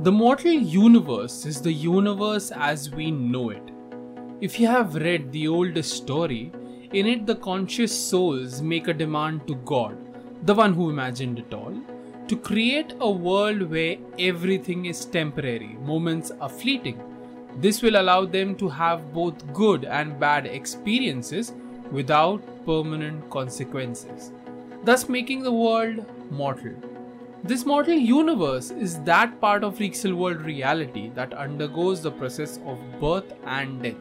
The mortal universe is the universe as we know it. If you have read the oldest story, in it the conscious souls make a demand to God, the one who imagined it all, to create a world where everything is temporary, moments are fleeting. This will allow them to have both good and bad experiences without permanent consequences, thus making the world mortal. This mortal universe is that part of Rexal world reality that undergoes the process of birth and death.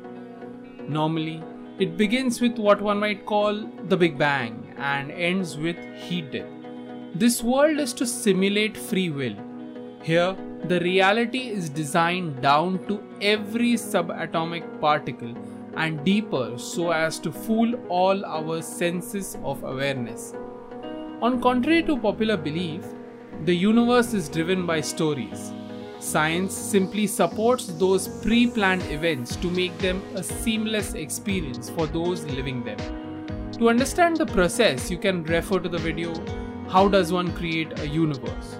Normally, it begins with what one might call the Big Bang and ends with heat death. This world is to simulate free will. Here, the reality is designed down to every subatomic particle and deeper so as to fool all our senses of awareness. On contrary to popular belief, the universe is driven by stories. Science simply supports those pre planned events to make them a seamless experience for those living them. To understand the process, you can refer to the video How Does One Create a Universe?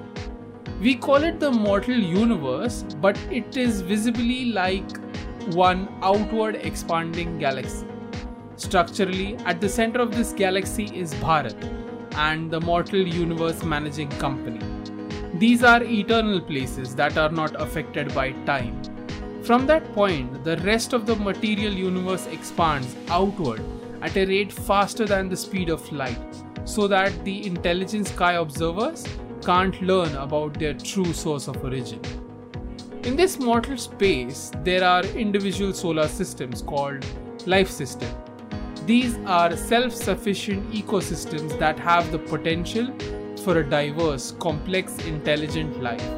We call it the mortal universe, but it is visibly like one outward expanding galaxy. Structurally, at the center of this galaxy is Bharat and the Mortal Universe Managing Company. These are eternal places that are not affected by time. From that point, the rest of the material universe expands outward at a rate faster than the speed of light, so that the intelligent sky observers can't learn about their true source of origin. In this mortal space, there are individual solar systems called life systems. These are self sufficient ecosystems that have the potential for a diverse, complex, intelligent life.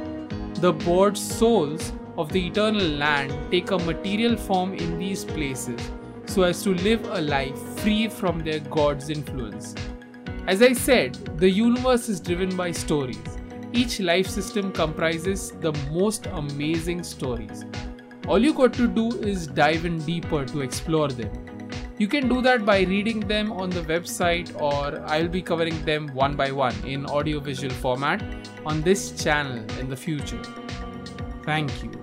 The bored souls of the eternal land take a material form in these places so as to live a life free from their god's influence. As I said, the universe is driven by stories. Each life system comprises the most amazing stories. All you got to do is dive in deeper to explore them. You can do that by reading them on the website, or I'll be covering them one by one in audiovisual format on this channel in the future. Thank you.